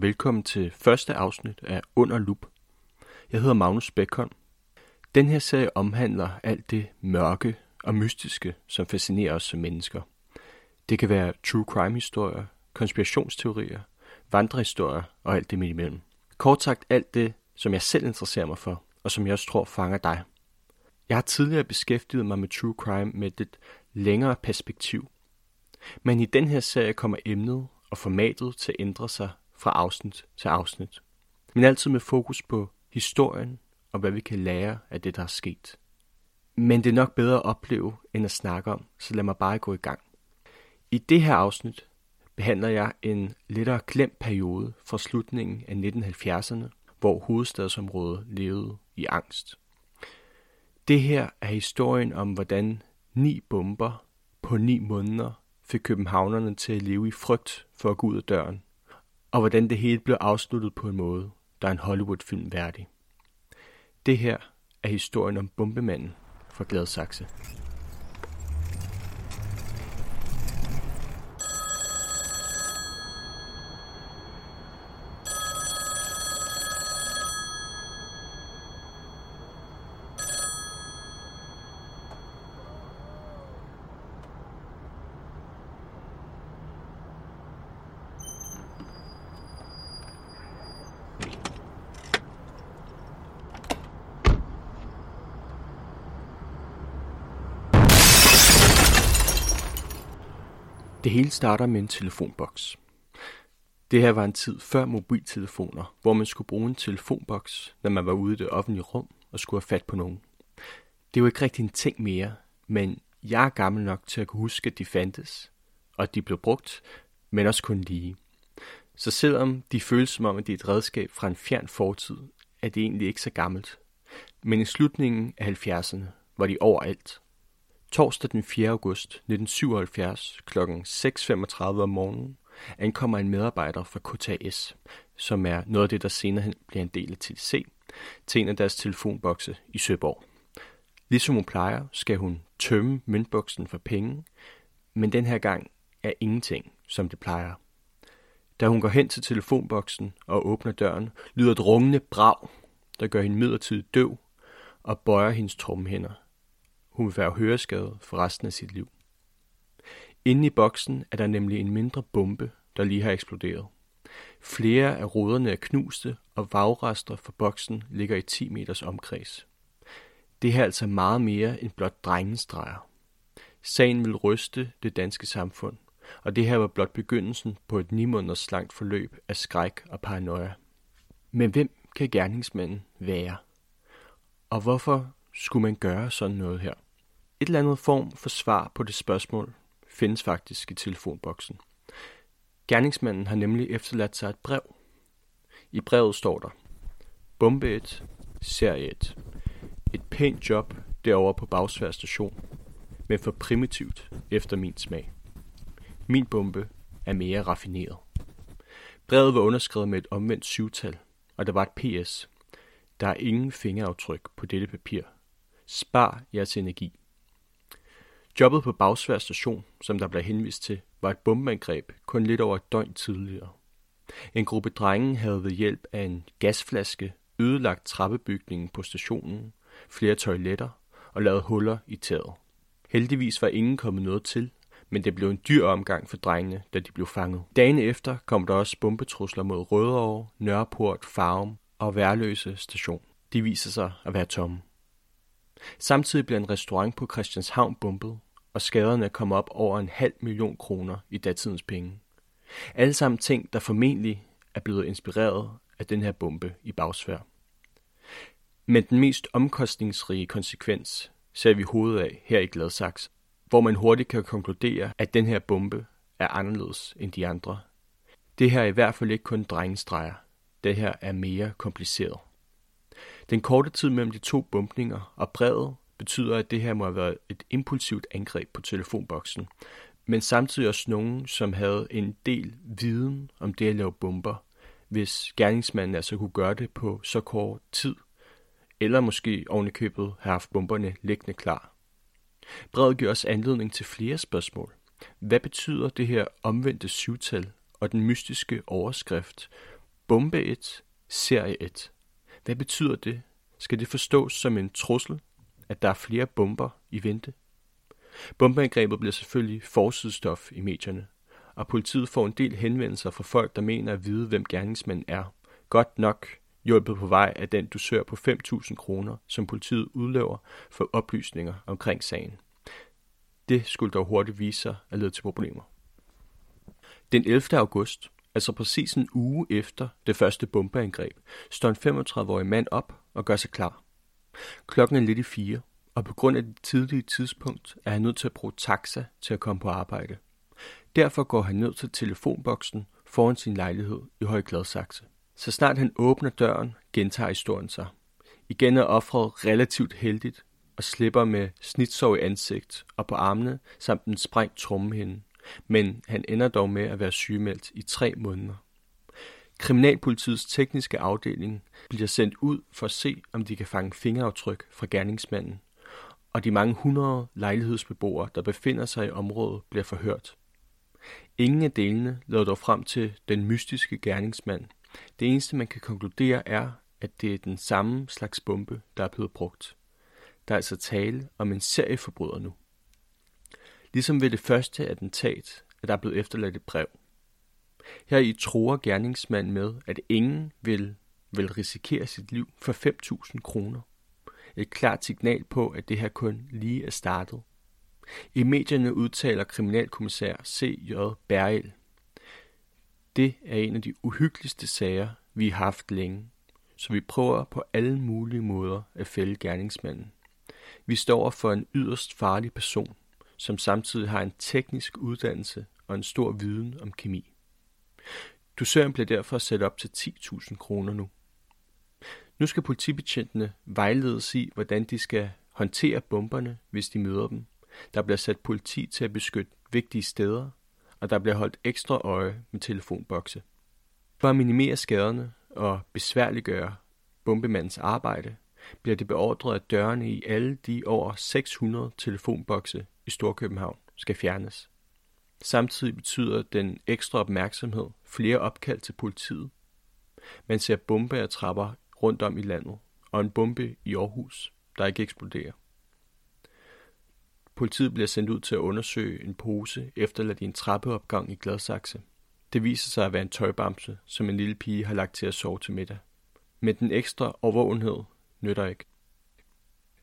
og velkommen til første afsnit af Under Lup. Jeg hedder Magnus Bækholm. Den her serie omhandler alt det mørke og mystiske, som fascinerer os som mennesker. Det kan være true crime historier, konspirationsteorier, vandrehistorier og alt det midt imellem. Kort sagt alt det, som jeg selv interesserer mig for, og som jeg også tror fanger dig. Jeg har tidligere beskæftiget mig med true crime med et længere perspektiv. Men i den her serie kommer emnet og formatet til at ændre sig fra afsnit til afsnit. Men altid med fokus på historien og hvad vi kan lære af det, der er sket. Men det er nok bedre at opleve end at snakke om, så lad mig bare gå i gang. I det her afsnit behandler jeg en lettere glemt periode fra slutningen af 1970'erne, hvor hovedstadsområdet levede i angst. Det her er historien om, hvordan ni bomber på ni måneder fik københavnerne til at leve i frygt for at gå ud af døren, og hvordan det hele blev afsluttet på en måde, der er en Hollywood-film værdig. Det her er historien om bombemanden fra Gladsaxe. Starter med en telefonboks. Det her var en tid før mobiltelefoner, hvor man skulle bruge en telefonboks, når man var ude i det offentlige rum og skulle have fat på nogen. Det var ikke rigtig en ting mere, men jeg er gammel nok til at kunne huske, at de fandtes, og at de blev brugt, men også kun lige. Så selvom de føles som om, at det er et redskab fra en fjern fortid, er det egentlig ikke så gammelt. Men i slutningen af 70'erne var de overalt. Torsdag den 4. august 1977 kl. 6.35 om morgenen ankommer en medarbejder fra KTAS, som er noget af det, der senere hen bliver en del af TDC, til en af deres telefonbokse i Søborg. Ligesom hun plejer, skal hun tømme møntboksen for penge, men den her gang er ingenting, som det plejer. Da hun går hen til telefonboksen og åbner døren, lyder et rungende brag, der gør hende midlertidigt døv og bøjer hendes trommehænder. Hun vil være høreskadet for resten af sit liv. Inde i boksen er der nemlig en mindre bombe, der lige har eksploderet. Flere af ruderne er knuste, og vagrester fra boksen ligger i 10 meters omkreds. Det her er altså meget mere end blot drengestreger. Sagen vil ryste det danske samfund, og det her var blot begyndelsen på et ni måneders langt forløb af skræk og paranoia. Men hvem kan gerningsmanden være? Og hvorfor skulle man gøre sådan noget her? Et eller andet form for svar på det spørgsmål findes faktisk i telefonboksen. Gerningsmanden har nemlig efterladt sig et brev. I brevet står der, Bombe 1, serie 1. Et pænt job derovre på Bagsvær station, men for primitivt efter min smag. Min bombe er mere raffineret. Brevet var underskrevet med et omvendt syvtal, og der var et PS. Der er ingen fingeraftryk på dette papir. Spar jeres energi. Jobbet på Bagsvær station, som der blev henvist til, var et bombeangreb kun lidt over et døgn tidligere. En gruppe drenge havde ved hjælp af en gasflaske ødelagt trappebygningen på stationen, flere toiletter og lavet huller i taget. Heldigvis var ingen kommet noget til, men det blev en dyr omgang for drengene, da de blev fanget. Dagen efter kom der også bombetrusler mod Rødovre, Nørreport, Farum og Værløse station. De viser sig at være tomme. Samtidig blev en restaurant på Christianshavn bombet, og skaderne kom op over en halv million kroner i datidens penge. Alle sammen ting, der formentlig er blevet inspireret af den her bombe i bagsvær. Men den mest omkostningsrige konsekvens ser vi hovedet af her i Gladsaxe, hvor man hurtigt kan konkludere, at den her bombe er anderledes end de andre. Det her er i hvert fald ikke kun drengestreger. Det her er mere kompliceret. Den korte tid mellem de to bumpninger og brevet betyder, at det her må have været et impulsivt angreb på telefonboksen, men samtidig også nogen, som havde en del viden om det at lave bomber, hvis gerningsmanden altså kunne gøre det på så kort tid, eller måske ovenikøbet have haft bomberne liggende klar. Brevet giver også anledning til flere spørgsmål. Hvad betyder det her omvendte syvtal og den mystiske overskrift Bombe 1, serie 1? Hvad betyder det? Skal det forstås som en trussel, at der er flere bomber i vente? Bombeangrebet bliver selvfølgelig forsidestof i medierne, og politiet får en del henvendelser fra folk, der mener at vide, hvem gerningsmanden er. Godt nok hjulpet på vej af den dusør på 5.000 kroner, som politiet udløver for oplysninger omkring sagen. Det skulle dog hurtigt vise sig at lede til problemer. Den 11. august, altså præcis en uge efter det første bombeangreb, står en 35-årig mand op og gør sig klar. Klokken er lidt i fire, og på grund af det tidlige tidspunkt er han nødt til at bruge taxa til at komme på arbejde. Derfor går han ned til telefonboksen foran sin lejlighed i Høje Gladsaxe. Så snart han åbner døren, gentager historien sig. Igen er offret relativt heldigt og slipper med snitsår i ansigt og på armene samt en sprængt trommehinde, men han ender dog med at være sygemeldt i tre måneder. Kriminalpolitiets tekniske afdeling bliver sendt ud for at se, om de kan fange fingeraftryk fra gerningsmanden, og de mange hundrede lejlighedsbeboere, der befinder sig i området, bliver forhørt. Ingen af delene leder dog frem til den mystiske gerningsmand. Det eneste, man kan konkludere, er, at det er den samme slags bombe, der er blevet brugt. Der er altså tale om en serieforbryder nu. Ligesom ved det første attentat, at der er blevet efterladt et brev. Her i tror gerningsmanden med, at ingen vil, vil risikere sit liv for 5.000 kroner. Et klart signal på, at det her kun lige er startet. I medierne udtaler kriminalkommissær C.J. Bergel. Det er en af de uhyggeligste sager, vi har haft længe, så vi prøver på alle mulige måder at fælde gerningsmanden. Vi står for en yderst farlig person, som samtidig har en teknisk uddannelse og en stor viden om kemi. Dusøren bliver derfor sat op til 10.000 kroner nu. Nu skal politibetjentene vejledes i, hvordan de skal håndtere bomberne, hvis de møder dem. Der bliver sat politi til at beskytte vigtige steder, og der bliver holdt ekstra øje med telefonbokse. For at minimere skaderne og besværliggøre bombemandens arbejde, bliver det beordret, at dørene i alle de over 600 telefonbokse i Storkøbenhavn skal fjernes. Samtidig betyder den ekstra opmærksomhed flere opkald til politiet. Man ser bombe og trapper rundt om i landet, og en bombe i Aarhus, der ikke eksploderer. Politiet bliver sendt ud til at undersøge en pose efterladt i en trappeopgang i Gladsaxe. Det viser sig at være en tøjbamse, som en lille pige har lagt til at sove til middag. Men den ekstra overvågenhed nytter ikke.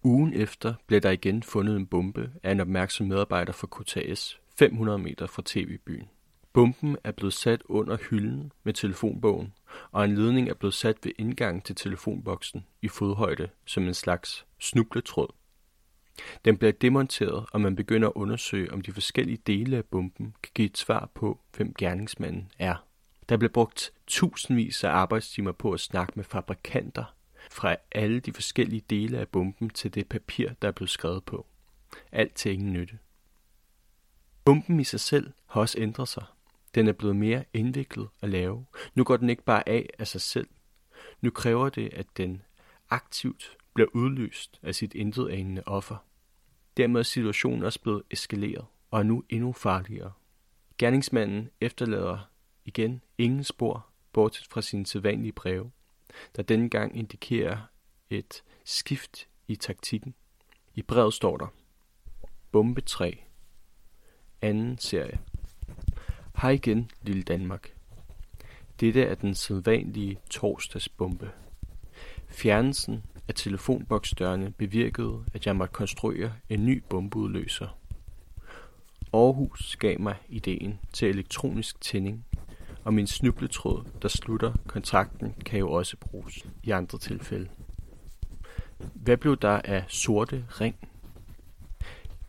Ugen efter blev der igen fundet en bombe af en opmærksom medarbejder fra KTS 500 meter fra tv-byen. Bomben er blevet sat under hylden med telefonbogen, og en ledning er blevet sat ved indgangen til telefonboksen i fodhøjde som en slags snubletråd. Den bliver demonteret, og man begynder at undersøge, om de forskellige dele af bomben kan give et svar på, hvem gerningsmanden er. Der bliver brugt tusindvis af arbejdstimer på at snakke med fabrikanter fra alle de forskellige dele af bomben til det papir, der er blevet skrevet på. Alt til ingen nytte. Bomben i sig selv har også ændret sig. Den er blevet mere indviklet at lave. Nu går den ikke bare af af sig selv. Nu kræver det, at den aktivt bliver udløst af sit intetanende offer. Dermed er situationen også blevet eskaleret og er nu endnu farligere. Gerningsmanden efterlader igen ingen spor, bortset fra sine sædvanlige breve, der denne gang indikerer et skift i taktikken. I brevet står der, Bombe 3, anden serie. Hej igen, lille Danmark. Dette er den sædvanlige torsdagsbombe. Fjernelsen af telefonboksdørene bevirkede, at jeg måtte konstruere en ny bombeudløser. Aarhus gav mig ideen til elektronisk tænding, og min snubletråd, der slutter kontrakten, kan jo også bruges i andre tilfælde. Hvad blev der af sorte ring?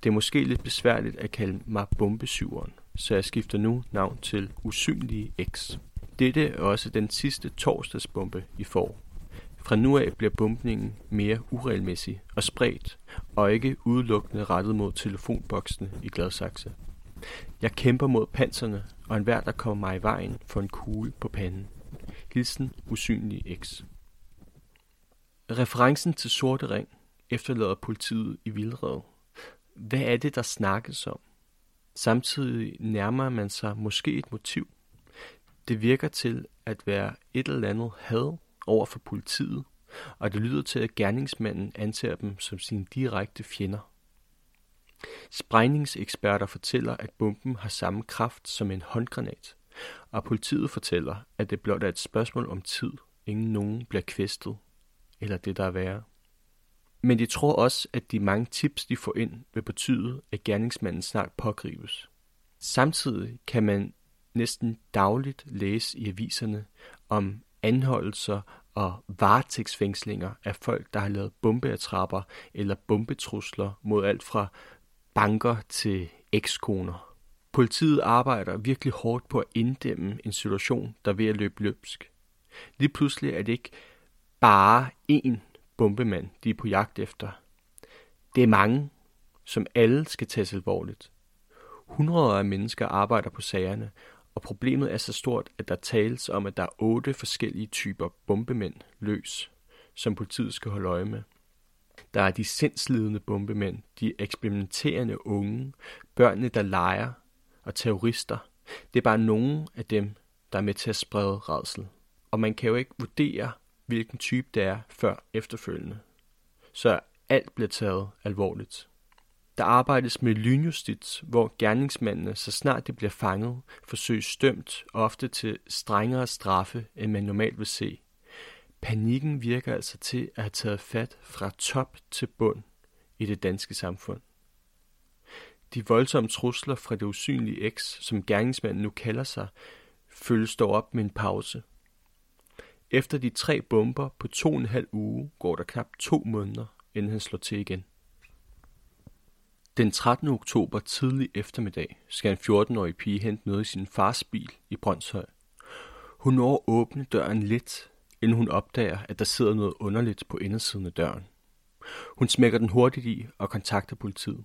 Det er måske lidt besværligt at kalde mig bombesyveren, så jeg skifter nu navn til Usynlige X. Dette er også den sidste torsdagsbombe, I får. Fra nu af bliver bumpningen mere uregelmæssig og spredt, og ikke udelukkende rettet mod telefonboksene i Gladsaxe. Jeg kæmper mod panserne, og enhver, der kommer mig i vejen, får en kugle på panden. Hilsen Usynlig X. Referencen til Sorte Ring efterlader politiet i vildred. Hvad er det, der snakkes om? Samtidig nærmer man sig måske et motiv. Det virker til at være et eller andet had over for politiet, og det lyder til, at gerningsmanden anser dem som sine direkte fjender. Sprængningseksperter fortæller, at bomben har samme kraft som en håndgranat, og politiet fortæller, at det blot er et spørgsmål om tid, ingen nogen bliver kvæstet, eller det der er værre. Men de tror også, at de mange tips, de får ind, vil betyde, at gerningsmanden snart pågribes. Samtidig kan man næsten dagligt læse i aviserne om anholdelser og varetægtsfængslinger af folk, der har lavet bombeattrapper eller bombetrusler mod alt fra banker til ekskoner. Politiet arbejder virkelig hårdt på at inddæmme en situation, der er ved at løbe løbsk. Lige pludselig er det ikke bare én bombemand, de er på jagt efter. Det er mange, som alle skal tages alvorligt. Hundreder af mennesker arbejder på sagerne, og problemet er så stort, at der tales om, at der er otte forskellige typer bombemænd løs, som politiet skal holde øje med. Der er de sindslidende bombemænd, de eksperimenterende unge, børnene, der leger, og terrorister. Det er bare nogle af dem, der er med til at sprede redsel. Og man kan jo ikke vurdere, hvilken type det er, før efterfølgende. Så alt bliver taget alvorligt. Der arbejdes med lynjustits, hvor gerningsmændene, så snart de bliver fanget, forsøges dømt ofte til strengere straffe, end man normalt vil se. Panikken virker altså til at have taget fat fra top til bund i det danske samfund. De voldsomme trusler fra det usynlige X, som gerningsmanden nu kalder sig, følges dog op med en pause. Efter de tre bomber på to og en halv uge går der knap to måneder, inden han slår til igen. Den 13. oktober tidlig eftermiddag skal en 14-årig pige hente noget i sin fars bil i Brøndshøj. Hun når at åbne døren lidt, inden hun opdager, at der sidder noget underligt på indersiden af døren. Hun smækker den hurtigt i og kontakter politiet.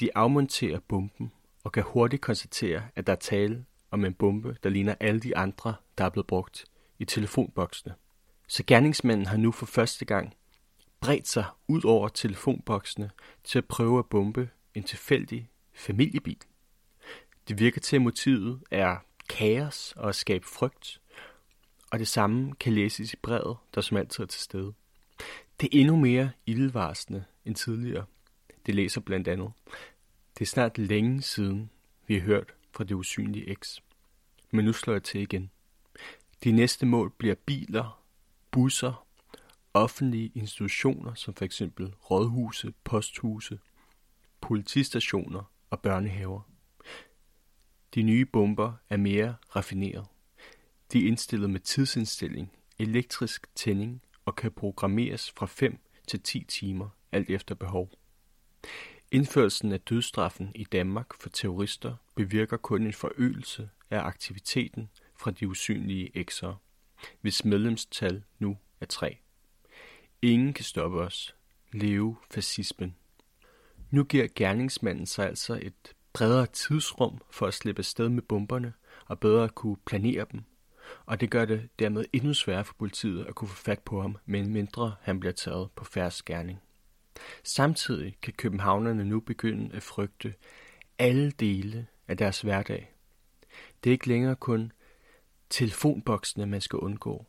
De afmonterer bomben og kan hurtigt konstatere, at der er tale om en bombe, der ligner alle de andre, der er blevet brugt i telefonboksene. Så gerningsmanden har nu for første gang bredt sig ud over telefonboksene til at prøve at bombe en tilfældig familiebil. Det virker til, at motivet er kaos og at skabe frygt, og det samme kan læses i brevet, der som altid er til stede. Det er endnu mere ildvarsende end tidligere. Det læser blandt andet. Det er snart længe siden, vi har hørt fra det usynlige X. Men nu slår jeg til igen. De næste mål bliver biler, busser, offentlige institutioner som f.eks. rådhuse, posthuse, politistationer og børnehaver. De nye bomber er mere raffineret. De er indstillet med tidsindstilling, elektrisk tænding og kan programmeres fra 5 til 10 timer, alt efter behov. Indførelsen af dødstraffen i Danmark for terrorister bevirker kun en forøgelse af aktiviteten fra de usynlige ekser, hvis medlemstal nu er 3. Ingen kan stoppe os. Leve fascismen. Nu giver gerningsmanden sig altså et bredere tidsrum for at slippe sted med bomberne og bedre at kunne planere dem. Og det gør det dermed endnu sværere for politiet at kunne få fat på ham, men mindre han bliver taget på færre skærning. Samtidig kan københavnerne nu begynde at frygte alle dele af deres hverdag. Det er ikke længere kun telefonboksene, man skal undgå.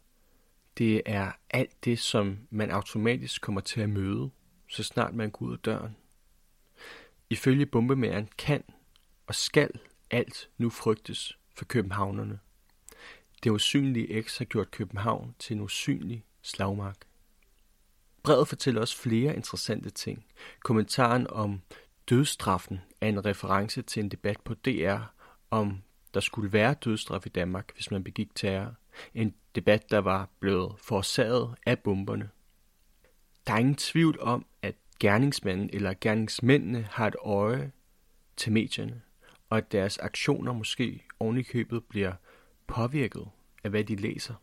Det er alt det, som man automatisk kommer til at møde, så snart man går ud af døren. Ifølge bombemæren kan og skal alt nu frygtes for københavnerne. Det usynlige X har gjort København til en usynlig slagmark. Brevet fortæller også flere interessante ting. Kommentaren om dødstraffen er en reference til en debat på DR om der skulle være dødstraf i Danmark, hvis man begik terror. En debat, der var blevet forårsaget af bomberne. Der er ingen tvivl om, at gerningsmanden eller gerningsmændene har et øje til medierne, og at deres aktioner måske ovenikøbet bliver påvirket af, hvad de læser.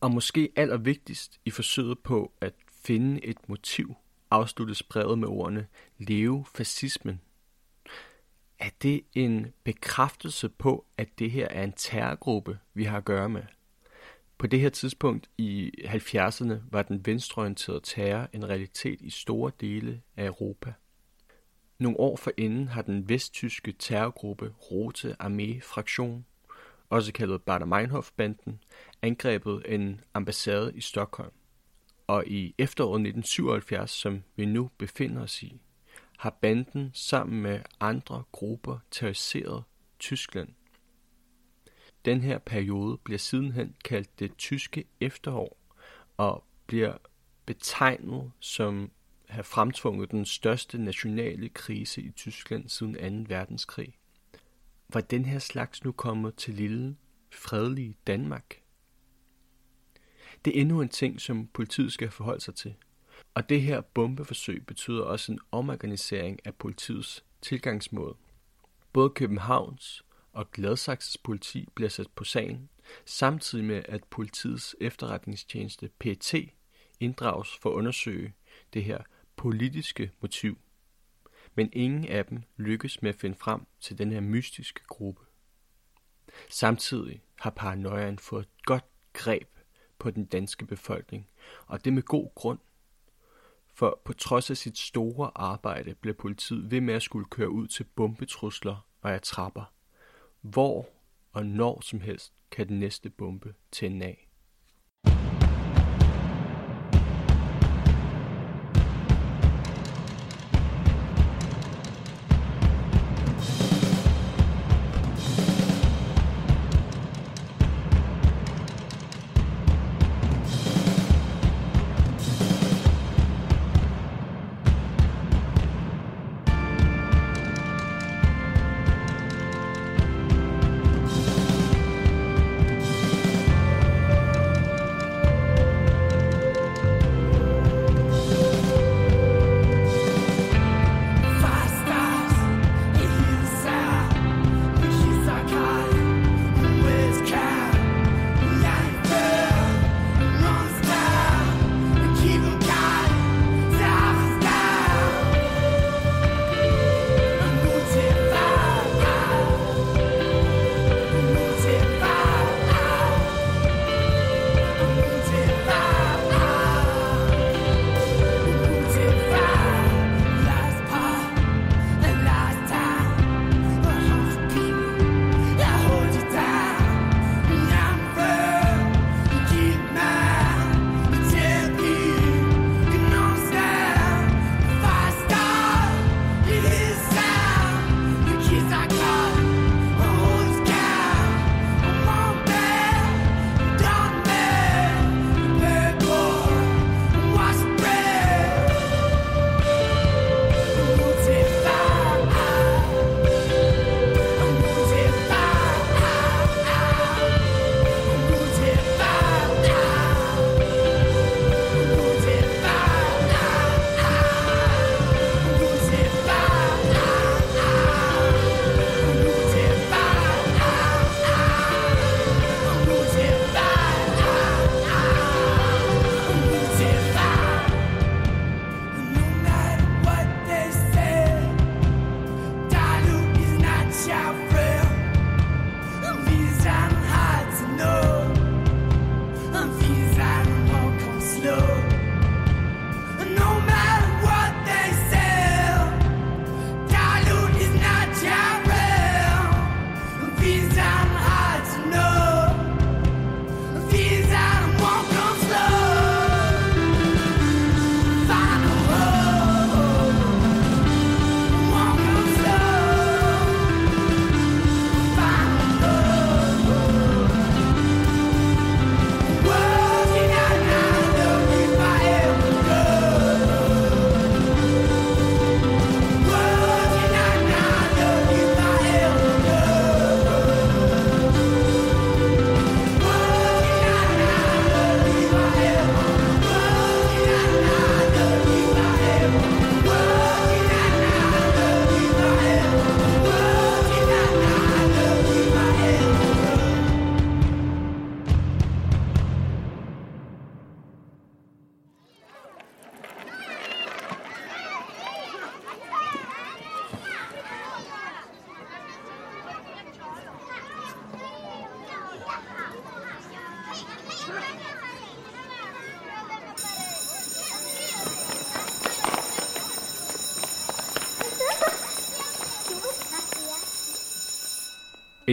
Og måske allervigtigst i forsøget på at finde et motiv, afsluttes brevet med ordene leve fascismen. Er det en bekræftelse på, at det her er en terrorgruppe, vi har at gøre med? På det her tidspunkt i 70'erne var den venstreorienterede terror en realitet i store dele af Europa. Nogle år forinden har den vesttyske terrorgruppe Rote Armee Fraktion, også kaldet Bader Meinhof-banden, angrebet en ambassade i Stockholm. Og i efteråret 1977, som vi nu befinder os i, har banden sammen med andre grupper terroriseret Tyskland. Den her periode bliver sidenhen kaldt det tyske efterår og bliver betegnet som have fremtvunget den største nationale krise i Tyskland siden 2. verdenskrig. Var den her slags nu kommet til lille, fredelige Danmark? Det er endnu en ting, som politiet skal forholde sig til. Og det her bombeforsøg betyder også en omorganisering af politiets tilgangsmåde. Både Københavns og Gladsaxes politi bliver sat på sagen, samtidig med at politiets efterretningstjeneste PT inddrages for at undersøge det her politiske motiv. Men ingen af dem lykkes med at finde frem til den her mystiske gruppe. Samtidig har paranoiaen fået et godt greb på den danske befolkning, og det med god grund. For på trods af sit store arbejde blev politiet ved med at skulle køre ud til bombetrusler og attrapper. Hvor og når som helst kan den næste bombe tænde af.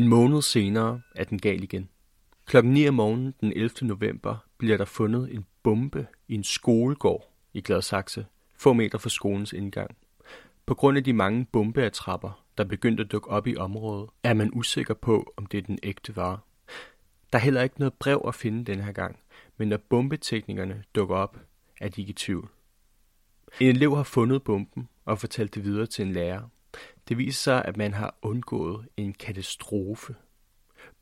En måned senere er den gal igen. Klokken 9 om morgenen den 11. november bliver der fundet en bombe i en skolegård i Gladsaxe, få meter fra skolens indgang. På grund af de mange bombeatrapper, der begyndte at dukke op i området, er man usikker på, om det er den ægte vare. Der er heller ikke noget brev at finde den her gang, men når bombeteknikerne dukker op, er de ikke i tvivl. En elev har fundet bomben og fortalt det videre til en lærer. Det viser sig, at man har undgået en katastrofe.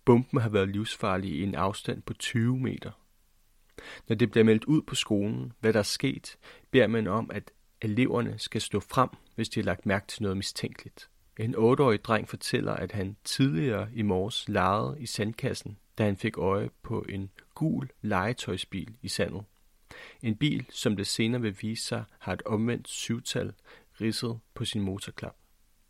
Bomben har været livsfarlig i en afstand på 20 meter. Når det bliver meldt ud på skolen, hvad der er sket, beder man om, at eleverne skal stå frem, hvis de har lagt mærke til noget mistænkeligt. En 8-årig dreng fortæller, at han tidligere i morges legede i sandkassen, da han fik øje på en gul legetøjsbil i sandet. En bil, som det senere vil vise sig, har et omvendt syvtal ridset på sin motorklap.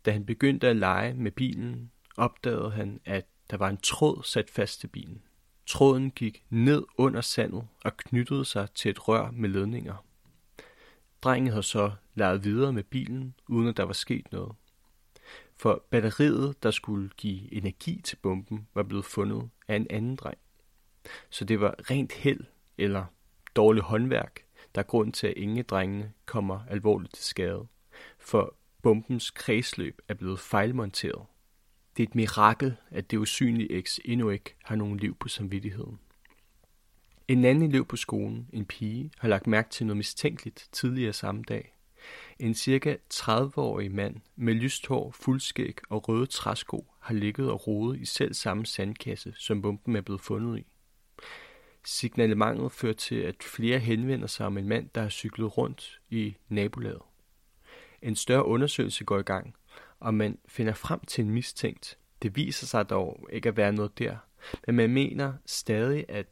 Da han begyndte at lege med bilen, opdagede han, at der var en tråd sat fast til bilen. Tråden gik ned under sandet og knyttede sig til et rør med ledninger. Drengen havde så leget videre med bilen, uden at der var sket noget. For batteriet, der skulle give energi til bomben, var blevet fundet af en anden dreng. Så det var rent held eller dårligt håndværk, der er grund til, at ingen drengene kommer alvorligt til skade. For bombens kredsløb er blevet fejlmonteret. Det er et mirakel, at det usynlige X endnu ikke har nogen liv på samvittigheden. En anden elev på skolen, en pige, har lagt mærke til noget mistænkeligt tidligere samme dag. En cirka 30-årig mand med lyst hår, fuldskæg og røde træsko har ligget og rodet i selv samme sandkasse, som bomben er blevet fundet i. Signalementet fører til, at flere henvender sig om en mand, der har cyklet rundt i nabolaget. En større undersøgelse går i gang, og man finder frem til en mistænkt. Det viser sig dog ikke at være noget der, men man mener stadig, at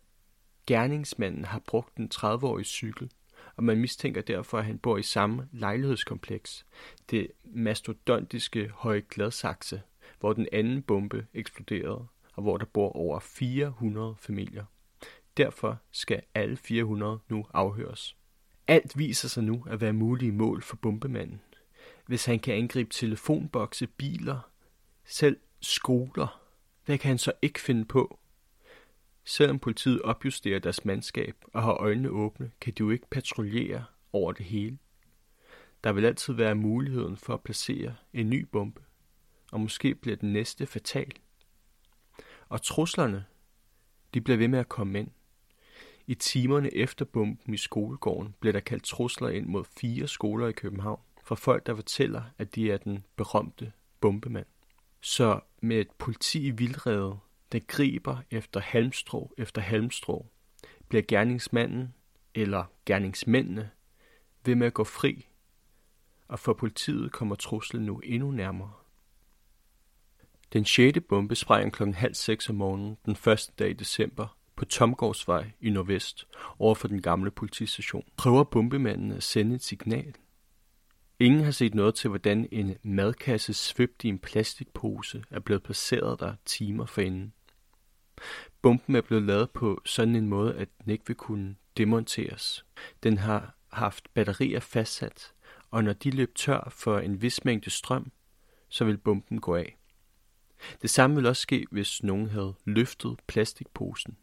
gerningsmanden har brugt en 30-årig cykel, og man mistænker derfor, at han bor i samme lejlighedskompleks, det mastodontiske Høje Gladsaxe, hvor den anden bombe eksploderede, og hvor der bor over 400 familier. Derfor skal alle 400 nu afhøres. Alt viser sig nu at være mulige mål for bombemanden. Hvis han kan angribe telefonbokse, biler, selv skoler, hvad kan han så ikke finde på? Selvom politiet opjusterer deres mandskab og har øjnene åbne, kan de jo ikke patruljere over det hele. Der vil altid være muligheden for at placere en ny bombe, og måske bliver den næste fatal. Og truslerne, de bliver ved med at komme ind. I timerne efter bomben i skolegården blev der kaldt trusler ind mod fire skoler i København fra folk, der fortæller, at de er den berømte bombemand. Så med et politi i vildrede, der griber efter halmstrå efter halmstrå, bliver gerningsmanden eller gerningsmændene ved med at gå fri, og for politiet kommer truslen nu endnu nærmere. Den 6. bombe sprænger kl. halv seks om morgenen den første dag i december på Tomgårdsvej i Nordvest over for den gamle politistation. Prøver bombemanden at sende et signal. Ingen har set noget til, hvordan en madkasse svøbt i en plastikpose er blevet placeret der timer forinden. Bomben er blevet lavet på sådan en måde, at den ikke vil kunne demonteres. Den har haft batterier fastsat, og når de løb tør for en vis mængde strøm, så vil bomben gå af. Det samme vil også ske, hvis nogen havde løftet plastikposen.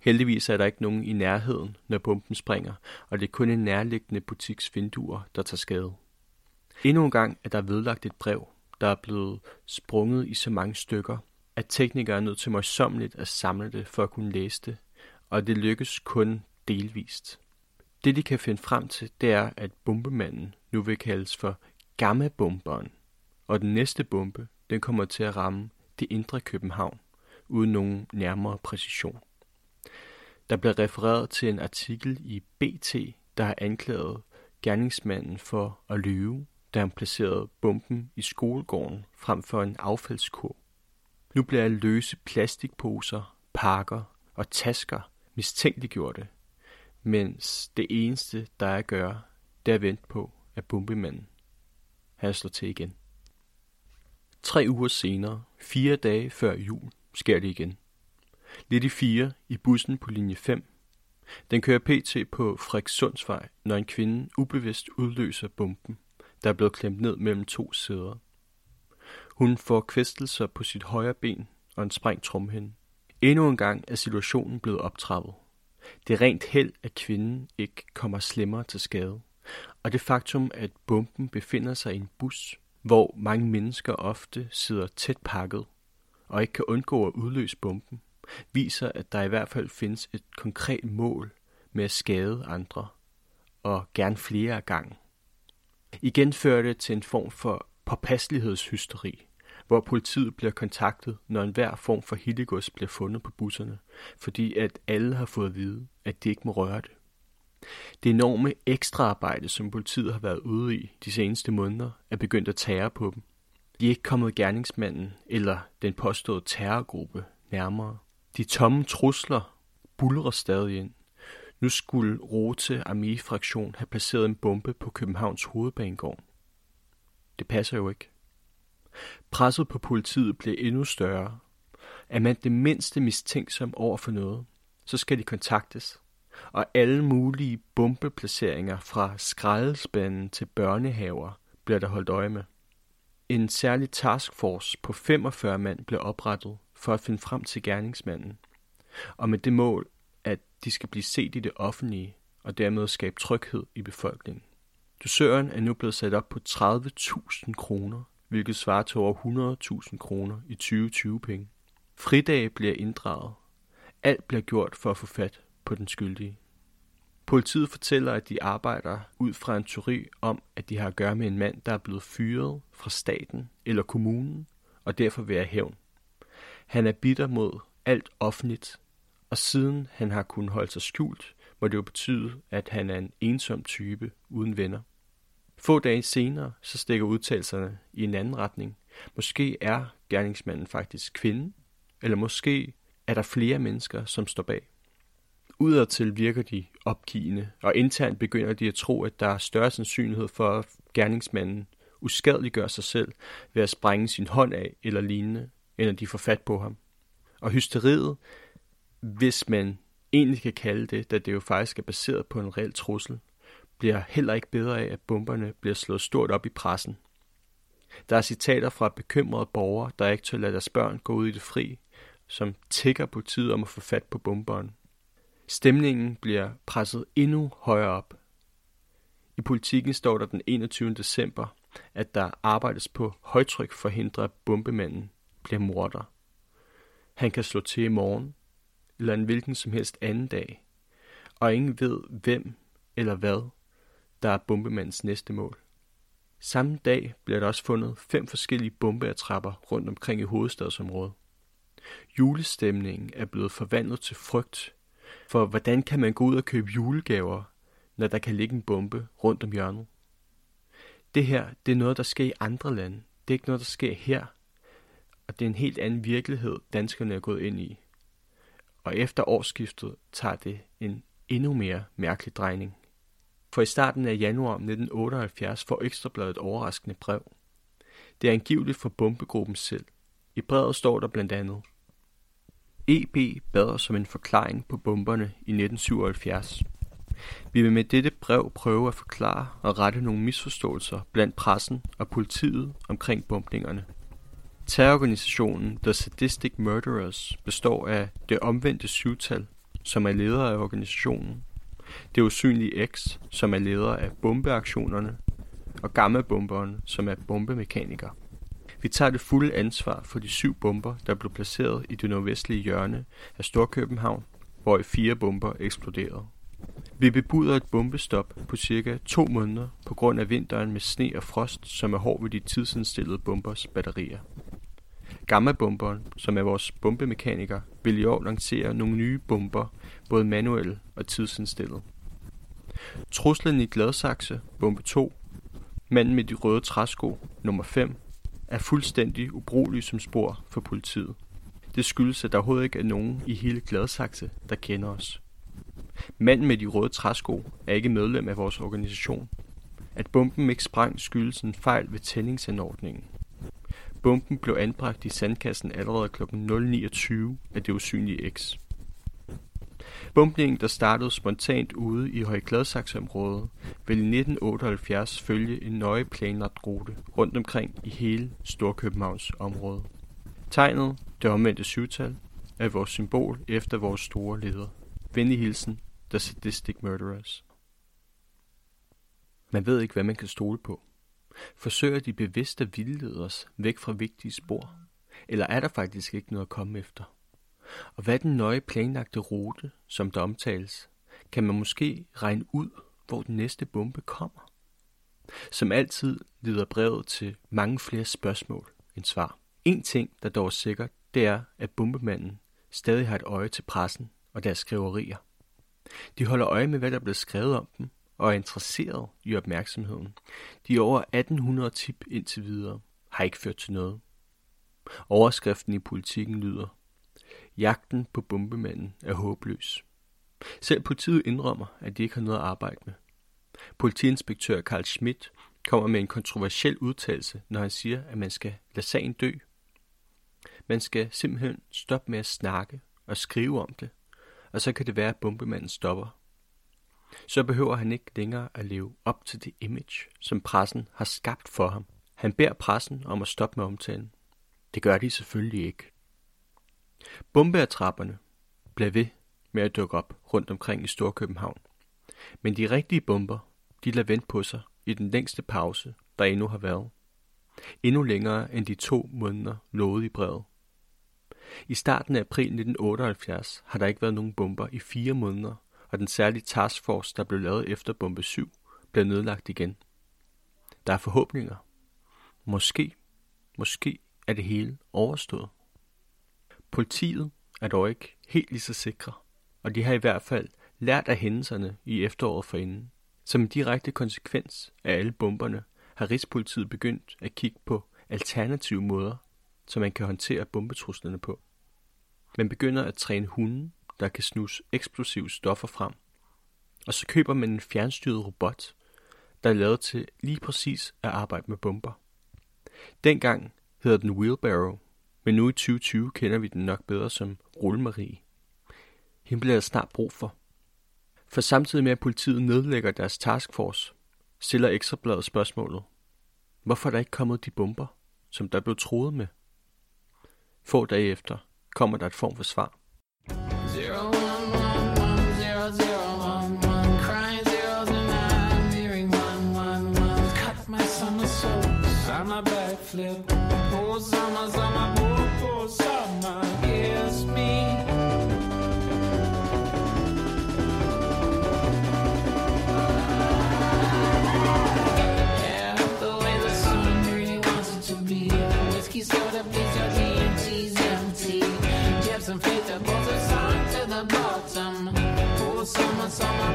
Heldigvis er der ikke nogen i nærheden, når bomben springer, og det er kun en nærliggende butiks vinduer, der tager skade. Endnu en gang er der vedlagt et brev, der er blevet sprunget i så mange stykker, at teknikere er nødt til møjsommeligt at samle det for at kunne læse det, og det lykkes kun delvist. Det de kan finde frem til, det er, at bombemanden nu vil kaldes for gammabomberen, og den næste bombe, den kommer til at ramme det indre København, uden nogen nærmere præcision. Der bliver refereret til en artikel i BT, der har anklaget gerningsmanden for at lyve, da han placerede bomben i skolegården frem for en affaldskur. Nu bliver løse plastikposer, pakker og tasker mistænkeliggjorte, mens det eneste, der er at gøre, det er at vente på, at bombemanden han slår til igen. Tre uger senere, fire dage før jul, sker det igen. Lidt i fire i bussen på linje 5. Den kører pt. på Frederikssundsvej, når en kvinde ubevidst udløser bomben, der er blevet klemt ned mellem to sæder. Hun får kvæstelser på sit højre ben og en sprængt trumhinde. Endnu en gang er situationen blevet optrappet. Det er rent held, at kvinden ikke kommer slemmere til skade. Og det faktum, at bomben befinder sig i en bus, hvor mange mennesker ofte sidder tæt pakket og ikke kan undgå at udløse bomben, viser, at der i hvert fald findes et konkret mål med at skade andre, og gerne flere af gangen. Igen fører det til en form for påpasselighedshysteri, hvor politiet bliver kontaktet, når enhver form for hittegods bliver fundet på busserne, fordi at alle har fået at vide, at de ikke må røre det. Det enorme ekstraarbejde, som politiet har været ude i de seneste måneder, er begyndt at tære på dem. De er ikke kommet gerningsmanden eller den påståede terrorgruppe nærmere. De tomme trusler bulrer stadig ind. Nu skulle Rote Armee-fraktion have placeret en bombe på Københavns hovedbanegård. Det passer jo ikke. Presset på politiet bliver endnu større. Er man det mindste mistænksom over for noget, så skal de kontaktes. Og alle mulige bombeplaceringer fra skraldespanden til børnehaver bliver der holdt øje med. En særlig taskforce på 45 mand blev oprettet for at finde frem til gerningsmanden, og med det mål, at de skal blive set i det offentlige og dermed skabe tryghed i befolkningen. Dusøren er nu blevet sat op på 30.000 kroner, hvilket svarer til over 100.000 kroner i 2020 penge. Fridage bliver inddraget. Alt bliver gjort for at få fat på den skyldige. Politiet fortæller, at de arbejder ud fra en teori om, at de har at gøre med en mand, der er blevet fyret fra staten eller kommunen, og derfor vil have hævn. Han er bitter mod alt offentligt, og siden han har kunnet holde sig skjult, må det jo betyde, at han er en ensom type uden venner. Få dage senere, så stikker udtalelserne i en anden retning. Måske er gerningsmanden faktisk kvinde, eller måske er der flere mennesker, som står bag. Udadtil virker de opgivende, og internt begynder de at tro, at der er større sandsynlighed for, at gerningsmanden uskadeliggør sig selv ved at sprænge sin hånd af eller lignende, end at de får fat på ham. Og hysteriet, hvis man egentlig kan kalde det, da det jo faktisk er baseret på en reel trussel, bliver heller ikke bedre af, at bomberne bliver slået stort op i pressen. Der er citater fra bekymrede borgere, der ikke tør lade deres børn gå ud i det fri, som tigger politiet om at få fat på bomberen. Stemningen bliver presset endnu højere op. I politikken står der den 21. december, at der arbejdes på højtryk for at hindre, bombemanden bliver morder. Han kan slå til i morgen, eller en hvilken som helst anden dag, og ingen ved, hvem eller hvad, der er bombemandens næste mål. Samme dag bliver der også fundet fem forskellige bombeattrapper rundt omkring i hovedstadsområdet. Julestemningen er blevet forvandlet til frygt, for hvordan kan man gå ud og købe julegaver, når der kan ligge en bombe rundt om hjørnet? Det her, det er noget, der sker i andre lande. Det er ikke noget, der sker her. Og det er en helt anden virkelighed, danskerne er gået ind i. Og efter årsskiftet tager det en endnu mere mærkelig drejning. For i starten af januar 1978 får Ekstrabladet et overraskende brev. Det er angiveligt fra bombegruppen selv. I brevet står der blandt andet, EB bad os som en forklaring på bomberne i 1977. Vi vil med dette brev prøve at forklare og rette nogle misforståelser blandt pressen og politiet omkring bombningerne. Terrororganisationen The Sadistic Murderers består af det omvendte syvtal, som er leder af organisationen, det usynlige X, som er leder af bombeaktionerne, og gammabomberen, som er bombemekaniker. Vi tager det fulde ansvar for de syv bomber, der blev placeret i det nordvestlige hjørne af Storkøbenhavn, hvor fire bomber eksploderede. Vi bebuder et bombestop på cirka to måneder på grund af vinteren med sne og frost, som er hård ved de tidsindstillede bombers batterier gamma som er vores bombemekaniker, vil i år lancere nogle nye bomber, både manuelle og tidsindstillet. Truslen i Gladsaxe, bombe 2, manden med de røde træsko, nummer 5, er fuldstændig ubrugelig som spor for politiet. Det skyldes, at der overhovedet ikke er nogen i hele Gladsaxe, der kender os. Manden med de røde træsko er ikke medlem af vores organisation. At bomben ikke sprang skyldes en fejl ved tændingsanordningen. Bomben blev anbragt i sandkassen allerede kl. 0.29 af det usynlige X. Bumpningen, der startede spontant ude i Højgladsaksområdet, vil i 1978 følge en nøje planlagt rute rundt omkring i hele Storkøbenhavns område. Tegnet, det omvendte syvtal, er vores symbol efter vores store leder. Venlig hilsen, The Sadistic Murderers. Man ved ikke, hvad man kan stole på. Forsøger de bevidst at vildlede os væk fra vigtige spor? Eller er der faktisk ikke noget at komme efter? Og hvad er den nøje planlagte rute, som der omtales? Kan man måske regne ud, hvor den næste bombe kommer? Som altid leder brevet til mange flere spørgsmål end svar. En ting, der dog er sikkert, det er, at bombemanden stadig har et øje til pressen og deres skriverier. De holder øje med, hvad der bliver skrevet om dem, og er interesseret i opmærksomheden. De over 1800 tip indtil videre har ikke ført til noget. Overskriften i politikken lyder, Jagten på bombemanden er håbløs. Selv politiet indrømmer, at de ikke har noget at arbejde med. Politiinspektør Karl Schmidt kommer med en kontroversiel udtalelse, når han siger, at man skal lade sagen dø. Man skal simpelthen stoppe med at snakke og skrive om det, og så kan det være, at bombemanden stopper. Så behøver han ikke længere at leve op til det image, som pressen har skabt for ham. Han beder pressen om at stoppe med omtalen. Det gør de selvfølgelig ikke. Bombeattrapperne bliver ved med at dukke op rundt omkring i Storkøbenhavn. Men de rigtige bomber, de lader vente på sig i den længste pause, der endnu har været. Endnu længere end de to måneder lovet i brevet. I starten af april 1978 har der ikke været nogen bomber i fire måneder, og den særlige taskforce, der blev lavet efter bombe 7, blev nedlagt igen. Der er forhåbninger. Måske, måske er det hele overstået. Politiet er dog ikke helt lige så sikre, og de har i hvert fald lært af hændelserne i efteråret forinden. Som en direkte konsekvens af alle bomberne har Rigspolitiet begyndt at kigge på alternative måder, som man kan håndtere bombetruslerne på. Man begynder at træne hunde, der kan snuse eksplosive stoffer frem. Og så køber man en fjernstyret robot, der er lavet til lige præcis at arbejde med bomber. Dengang hedder den Wheelbarrow, men nu i 2020 kender vi den nok bedre som Rullemarie. Hende bliver der snart brug for. For samtidig med at politiet nedlægger deres taskforce, stiller Ekstrabladet spørgsmålet. Hvorfor er der ikke kommet de bomber, som der blev troet med? Få dage efter kommer der et form for svar. Backflip oh, poor summer summer poor poor summer kiss me Yeah, the way the sun really wants it to be. Whiskey soda, your empty. To the bottom. Oh, summer, summer,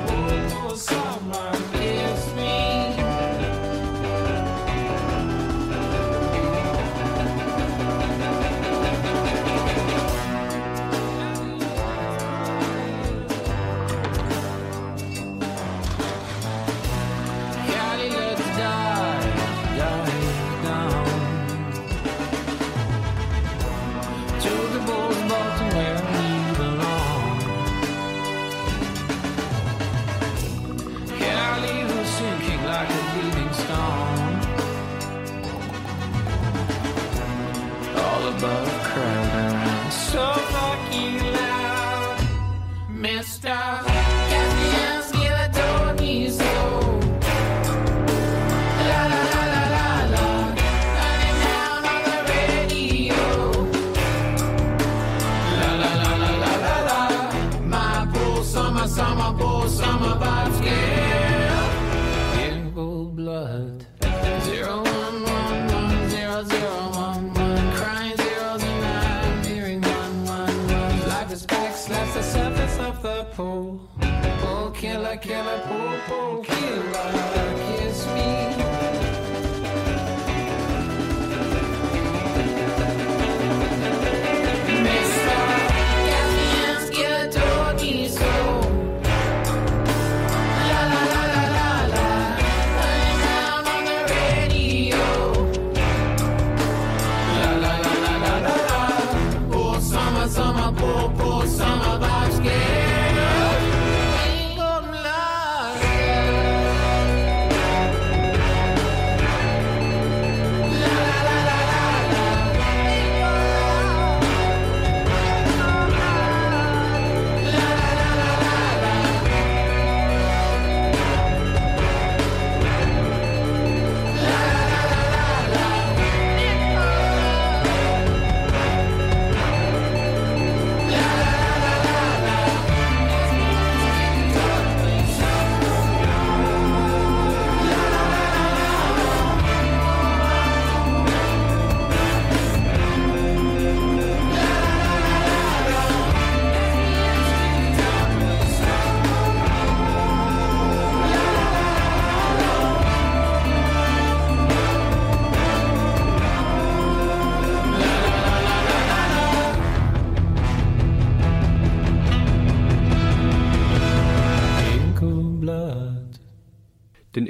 poor summer, kiss me. can I pull?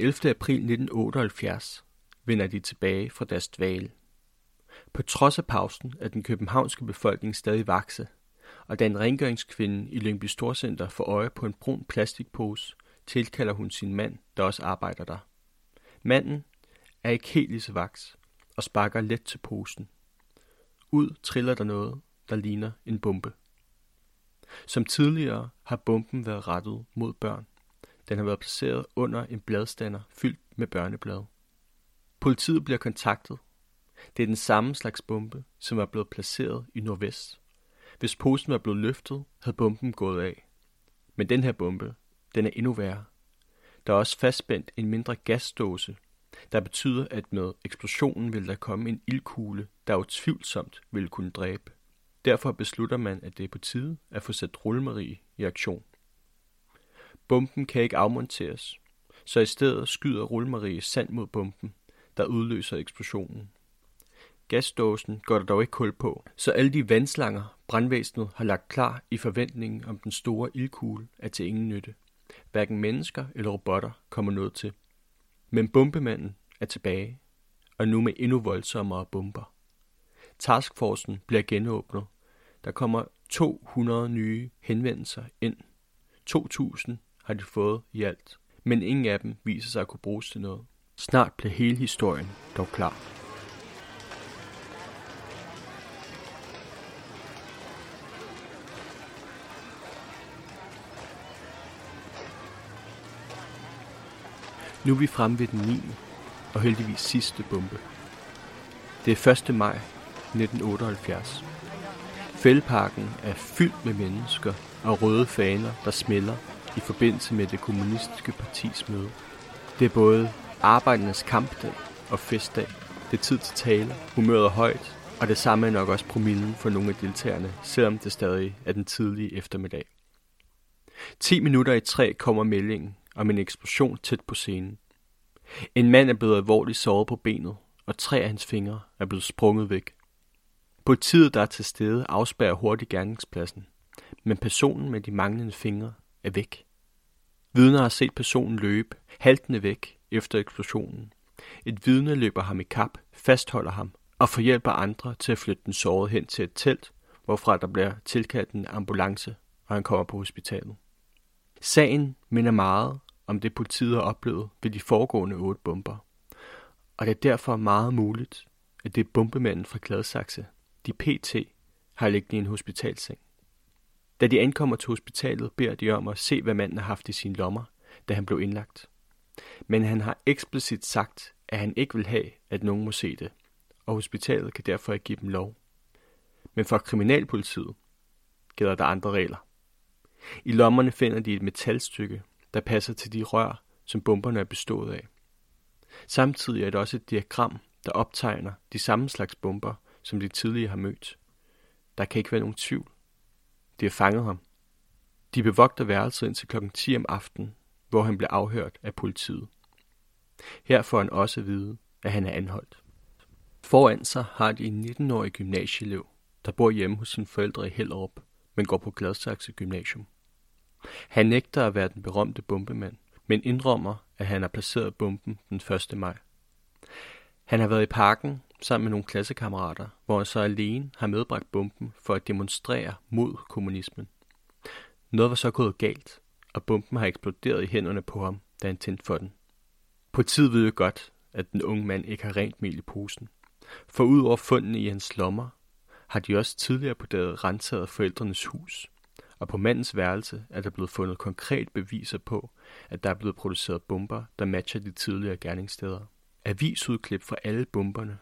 11. april 1978 vender de tilbage fra deres dvale. På trods af pausen er den københavnske befolkning stadig vakse, og da en rengøringskvinde i Lyngby Storcenter får øje på en brun plastikpose, tilkalder hun sin mand, der også arbejder der. Manden er ikke helt lige så vaks og sparker let til posen. Ud triller der noget, der ligner en bombe. Som tidligere har bomben været rettet mod børn. Den har været placeret under en bladstander fyldt med børneblade. Politiet bliver kontaktet. Det er den samme slags bombe, som var blevet placeret i nordvest. Hvis posen var blevet løftet, havde bomben gået af. Men den her bombe, den er endnu værre. Der er også fastspændt en mindre gasdåse, der betyder, at med eksplosionen vil der komme en ildkugle, der utvivlsomt vil kunne dræbe. Derfor beslutter man, at det er på tide at få sat rullemarie i aktion. Bomben kan ikke afmonteres, så i stedet skyder rullemarie sand mod bomben, der udløser eksplosionen. Gasdåsen går der dog ikke kul på, så alle de vandslanger, brandvæsenet har lagt klar i forventningen om den store ildkugle, er til ingen nytte. Hverken mennesker eller robotter kommer noget til. Men bombemanden er tilbage, og nu med endnu voldsommere bomber. Taskforcen bliver genåbnet. Der kommer 200 nye henvendelser ind. 2.000 har de fået i alt, men ingen af dem viser sig at kunne bruges til noget. Snart bliver hele historien dog klar. Nu er vi fremme ved den 9. og heldigvis sidste bombe. Det er 1. maj 1978. Fældeparken er fyldt med mennesker og røde faner, der smelter i forbindelse med det kommunistiske partis møde. Det er både arbejdernes kampdag og festdag. Det er tid til tale, humøret er højt, og det samme er nok også promillen for nogle af deltagerne, selvom det stadig er den tidlige eftermiddag. 10 minutter i tre kommer meldingen om en eksplosion tæt på scenen. En mand er blevet alvorligt såret på benet, og tre af hans fingre er blevet sprunget væk. Politiet, der er til stede, afspærrer hurtigt gerningspladsen, men personen med de manglende fingre er væk. Vidner har set personen løbe, haltende væk efter eksplosionen. Et vidne løber ham i kap, fastholder ham og får hjælp af andre til at flytte den sårede hen til et telt, hvorfra der bliver tilkaldt en ambulance, og han kommer på hospitalet. Sagen minder meget om det politiet har oplevet ved de foregående otte bomber. Og det er derfor meget muligt, at det er bombemanden fra Gladsaxe, de PT, har liggende i en hospitalseng. Da de ankommer til hospitalet, beder de om at se, hvad manden har haft i sine lommer, da han blev indlagt. Men han har eksplicit sagt, at han ikke vil have, at nogen må se det, og hospitalet kan derfor ikke give dem lov. Men for kriminalpolitiet gælder der andre regler. I lommerne finder de et metalstykke, der passer til de rør, som bomberne er bestået af. Samtidig er det også et diagram, der optegner de samme slags bomber, som de tidligere har mødt. Der kan ikke være nogen tvivl. De har fanget ham. De bevogter værelset indtil kl. 10 om aftenen, hvor han bliver afhørt af politiet. Her får han også at vide, at han er anholdt. Foran sig har de en 19-årig gymnasieelev, der bor hjemme hos sine forældre i Hellerup, men går på Gladsaxe Gymnasium. Han nægter at være den berømte bombemand, men indrømmer, at han har placeret bomben den 1. maj. Han har været i parken sammen med nogle klassekammerater, hvor han så alene har medbragt bomben for at demonstrere mod kommunismen. Noget var så gået galt, og bomben har eksploderet i hænderne på ham, da han tændte for den. Politiet ved jo godt, at den unge mand ikke har rent mel i posen. For ud over fundene i hans lommer, har de også tidligere på dagen renset forældrenes hus. Og på mandens værelse er der blevet fundet konkret beviser på, at der er blevet produceret bomber, der matcher de tidligere gerningssteder. Avisudklip fra alle bomberne.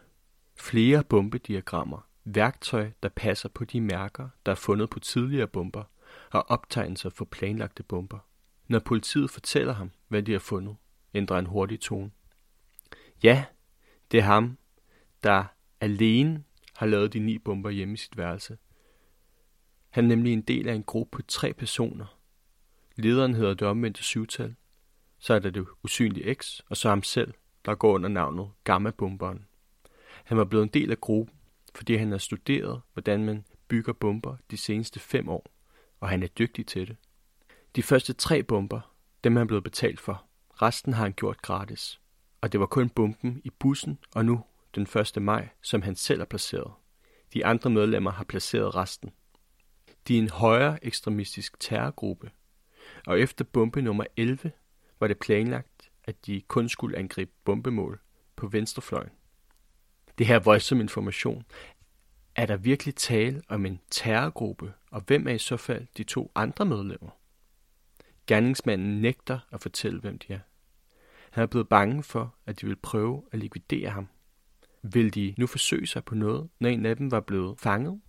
Flere bombediagrammer. Værktøj, der passer på de mærker, der er fundet på tidligere bomber, og optegnelser for planlagte bomber. Når politiet fortæller ham, hvad de har fundet, ændrer han hurtigt tone. Ja, det er ham, der alene har lavet de ni bomber hjemme i sit værelse. Han er nemlig en del af en gruppe på tre personer. Lederen hedder det omvendte syvtal. Så er der det usynlige X, og så ham selv, der går under navnet Gamma-bomberen. Han var blevet en del af gruppen, fordi han har studeret, hvordan man bygger bomber de seneste fem år, og han er dygtig til det. De første tre bomber, dem er han blevet betalt for, Resten har han gjort gratis. Og det var kun bomben i bussen, og nu, den 1. maj, som han selv har placeret. De andre medlemmer har placeret resten. De er en højere ekstremistisk terrorgruppe, og efter bombe nummer 11 var det planlagt, at de kun skulle angribe bombemål på venstrefløjen. Det her voldsom information. Er der virkelig tale om en terrorgruppe, og hvem er i så fald de to andre medlemmer? Gerningsmanden nægter at fortælle, hvem de er. Han er blevet bange for, at de vil prøve at likvidere ham. Vil de nu forsøge sig på noget, når en af dem var blevet fanget?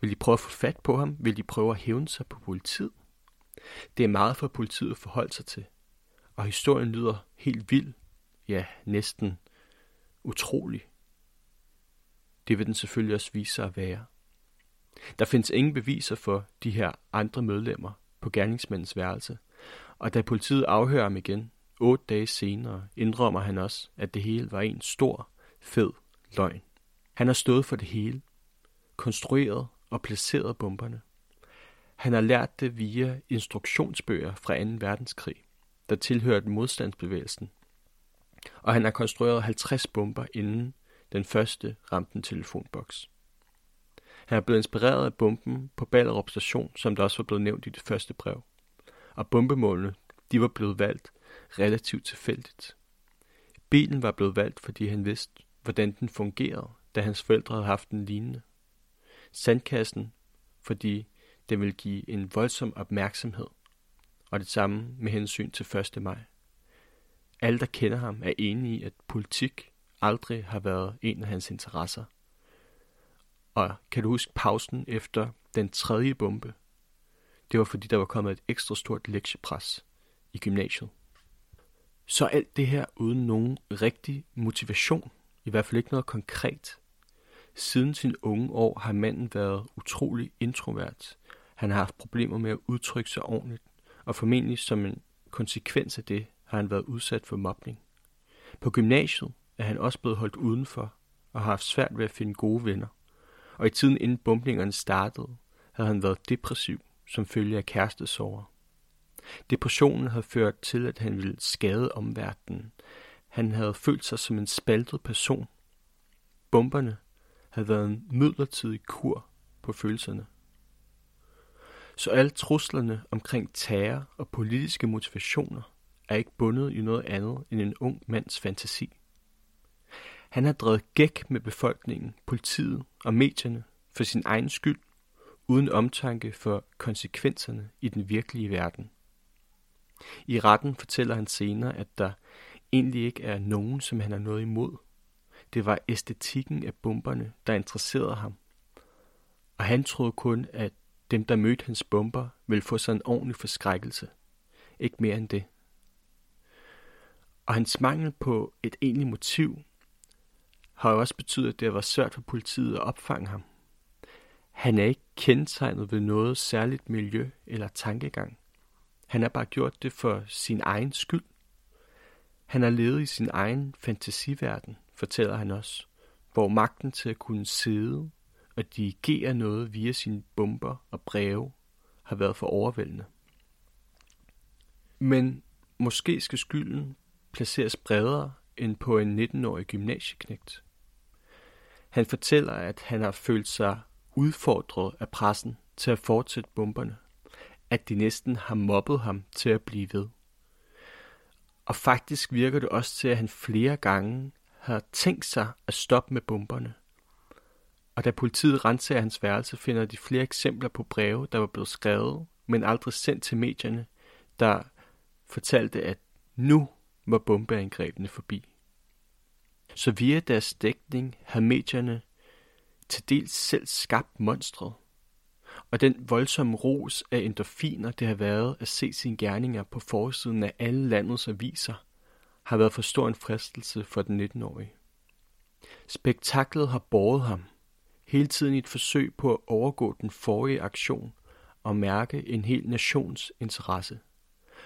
Vil de prøve at få fat på ham? Vil de prøve at hævne sig på politiet? Det er meget for politiet at forholde sig til. Og historien lyder helt vild. Ja, næsten utrolig. Det vil den selvfølgelig også vise sig at være. Der findes ingen beviser for de her andre medlemmer på gerningsmandens værelse, og da politiet afhører ham igen, otte dage senere, indrømmer han også, at det hele var en stor, fed løgn. Han har stået for det hele, konstrueret og placeret bomberne. Han har lært det via instruktionsbøger fra 2. verdenskrig, der tilhørte modstandsbevægelsen. Og han har konstrueret 50 bomber inden den første ramte en telefonboks. Han er blevet inspireret af bomben på Ballerup station, som der også var blevet nævnt i det første brev. Og bombemålene, de var blevet valgt relativt tilfældigt. Bilen var blevet valgt, fordi han vidste, hvordan den fungerede, da hans forældre havde haft en lignende. Sandkassen, fordi den ville give en voldsom opmærksomhed, og det samme med hensyn til 1. maj. Alle, der kender ham, er enige i, at politik aldrig har været en af hans interesser. Og kan du huske pausen efter den tredje bombe? Det var fordi, der var kommet et ekstra stort lektiepres i gymnasiet. Så alt det her uden nogen rigtig motivation, i hvert fald ikke noget konkret. Siden sin unge år har manden været utrolig introvert. Han har haft problemer med at udtrykke sig ordentligt, og formentlig som en konsekvens af det har han været udsat for mobning. På gymnasiet er han også blevet holdt udenfor og har haft svært ved at finde gode venner. Og i tiden inden bombningerne startede, havde han været depressiv som følge af kærestesorger. Depressionen havde ført til, at han ville skade omverdenen. Han havde følt sig som en spaltet person. Bomberne havde været en midlertidig kur på følelserne. Så alle truslerne omkring terror og politiske motivationer er ikke bundet i noget andet end en ung mands fantasi. Han har drevet gæk med befolkningen, politiet og medierne for sin egen skyld, uden omtanke for konsekvenserne i den virkelige verden. I retten fortæller han senere, at der egentlig ikke er nogen, som han har noget imod. Det var æstetikken af bomberne, der interesserede ham. Og han troede kun, at dem, der mødte hans bomber, ville få sig en ordentlig forskrækkelse. Ikke mere end det. Og hans mangel på et egentligt motiv har jo også betydet, at det var svært for politiet at opfange ham. Han er ikke kendetegnet ved noget særligt miljø eller tankegang. Han har bare gjort det for sin egen skyld. Han har levet i sin egen fantasiverden, fortæller han også, hvor magten til at kunne sidde og dirigere noget via sine bomber og breve har været for overvældende. Men måske skal skylden placeres bredere end på en 19-årig gymnasieknægt. Han fortæller, at han har følt sig udfordret af pressen til at fortsætte bomberne. At de næsten har mobbet ham til at blive ved. Og faktisk virker det også til, at han flere gange har tænkt sig at stoppe med bomberne. Og da politiet renser hans værelse, finder de flere eksempler på breve, der var blevet skrevet, men aldrig sendt til medierne, der fortalte, at nu var bombeangrebene forbi. Så via deres dækning har medierne til dels selv skabt monstret. Og den voldsomme ros af endorfiner, det har været at se sine gerninger på forsiden af alle landets aviser, har været for stor en fristelse for den 19-årige. Spektaklet har båret ham, hele tiden i et forsøg på at overgå den forrige aktion og mærke en hel nations interesse.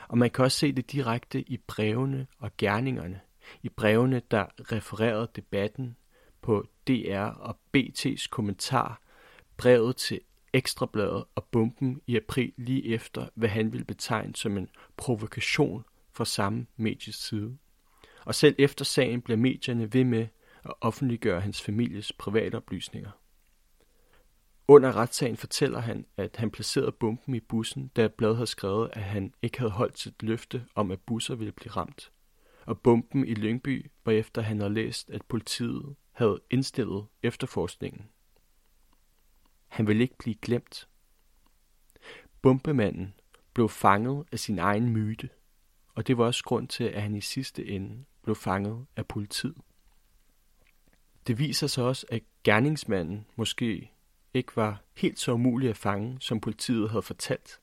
Og man kan også se det direkte i brevene og gerningerne, i brevene, der refererede debatten på DR og BT's kommentar, brevet til Ekstrabladet og bomben i april lige efter, hvad han ville betegne som en provokation fra samme medies side. Og selv efter sagen bliver medierne ved med at offentliggøre hans families private oplysninger. Under retssagen fortæller han, at han placerede bomben i bussen, da bladet havde skrevet, at han ikke havde holdt sit løfte om, at busser ville blive ramt. Og bomben i Lyngby var efter han havde læst, at politiet havde indstillet efterforskningen. Han ville ikke blive glemt. Bombemanden blev fanget af sin egen myte, og det var også grund til, at han i sidste ende blev fanget af politiet. Det viser sig også, at gerningsmanden måske ikke var helt så umulig at fange, som politiet havde fortalt.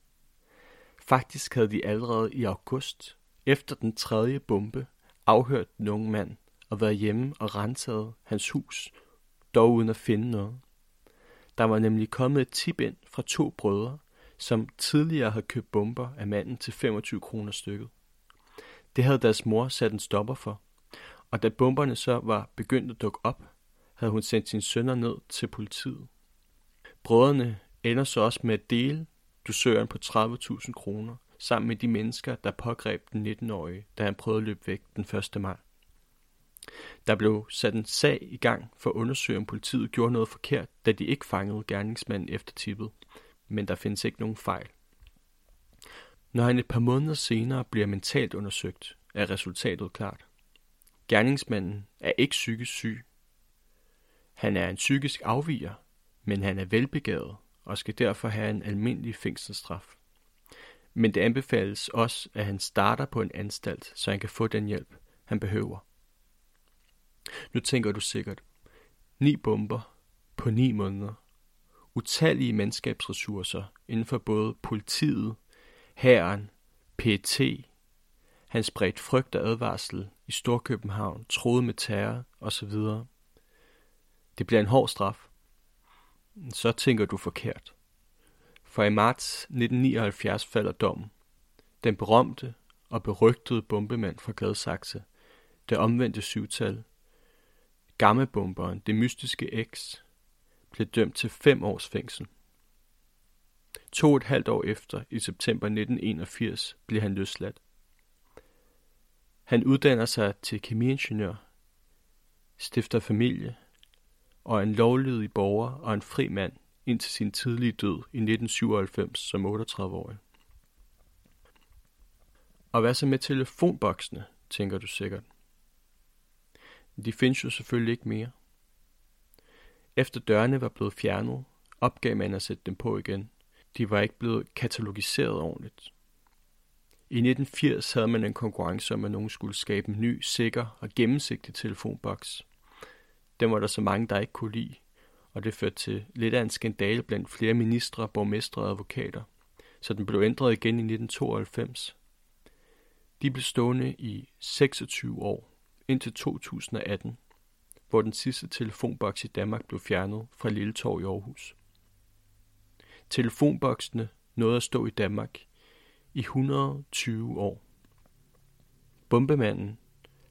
Faktisk havde de allerede i august, efter den tredje bombe, afhørt den unge mand og været hjemme og renset hans hus, dog uden at finde noget. Der var nemlig kommet et tip ind fra to brødre, som tidligere havde købt bomber af manden til 25 kroner stykket. Det havde deres mor sat en stopper for, og da bomberne så var begyndt at dukke op, havde hun sendt sine sønner ned til politiet. Brødrene ender så også med at dele dusøren på 30.000 kroner, sammen med de mennesker, der pågreb den 19-årige, da han prøvede at løbe væk den 1. maj. Der blev sat en sag i gang for at undersøge, om politiet gjorde noget forkert, da de ikke fangede gerningsmanden efter tippet, men der findes ikke nogen fejl. Når han et par måneder senere bliver mentalt undersøgt, er resultatet klart. Gerningsmanden er ikke psykisk syg. Han er en psykisk afviger, men han er velbegavet og skal derfor have en almindelig fængselsstraf. Men det anbefales også, at han starter på en anstalt, så han kan få den hjælp, han behøver. Nu tænker du sikkert, ni bomber på ni måneder, utallige mandskabsressourcer inden for både politiet, hæren, PET, han spredt frygt og advarsel i Storkøbenhavn, troede med terror osv. Det bliver en hård straf. Så tænker du forkert. For i marts 1979 falder dommen. Den berømte og berygtede bombemand fra Gladsaxe, det omvendte syvtal, gammebomberen, det mystiske X, blev dømt til fem års fængsel. To og et halvt år efter, i september 1981, blev han løsladt. Han uddanner sig til kemiingeniør, stifter familie og er en lovlydig borger og en fri mand indtil sin tidlige død i 1997 som 38-årig. Og hvad så med telefonboksene, tænker du sikkert. De findes jo selvfølgelig ikke mere. Efter dørene var blevet fjernet, opgav man at sætte dem på igen. De var ikke blevet katalogiseret ordentligt. I 1980 havde man en konkurrence om, at nogen skulle skabe en ny, sikker og gennemsigtig telefonboks. Den var der så mange, der ikke kunne lide, og det førte til lidt af en skandale blandt flere ministre, borgmestre og advokater. Så den blev ændret igen i 1992. De blev stående i 26 år, indtil 2018, hvor den sidste telefonboks i Danmark blev fjernet fra Lille Torv i Aarhus. Telefonboksene nåede at stå i Danmark i 120 år. Bombemanden,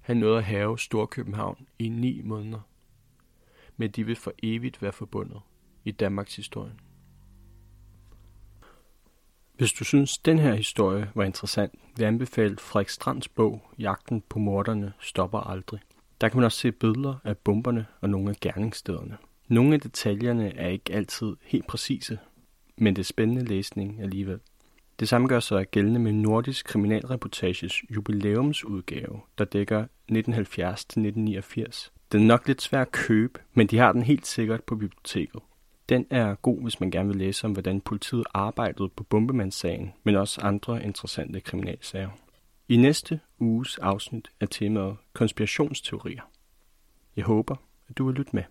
han nåede at have Storkøbenhavn i 9 måneder. Men de vil for evigt være forbundet i Danmarks historie. Hvis du synes, den her historie var interessant, vil jeg anbefale Frederik Strands bog Jagten på morderne stopper aldrig. Der kan man også se billeder af bomberne og nogle af gerningsstederne. Nogle af detaljerne er ikke altid helt præcise, men det er spændende læsning alligevel. Det samme gør sig gældende med Nordisk Kriminalreportages jubilæumsudgave, der dækker 1970-1989. Den er nok lidt svær at købe, men de har den helt sikkert på biblioteket. Den er god, hvis man gerne vil læse om, hvordan politiet arbejdede på bombemandssagen, men også andre interessante kriminalsager. I næste uges afsnit er temaet konspirationsteorier. Jeg håber, at du vil lytte med.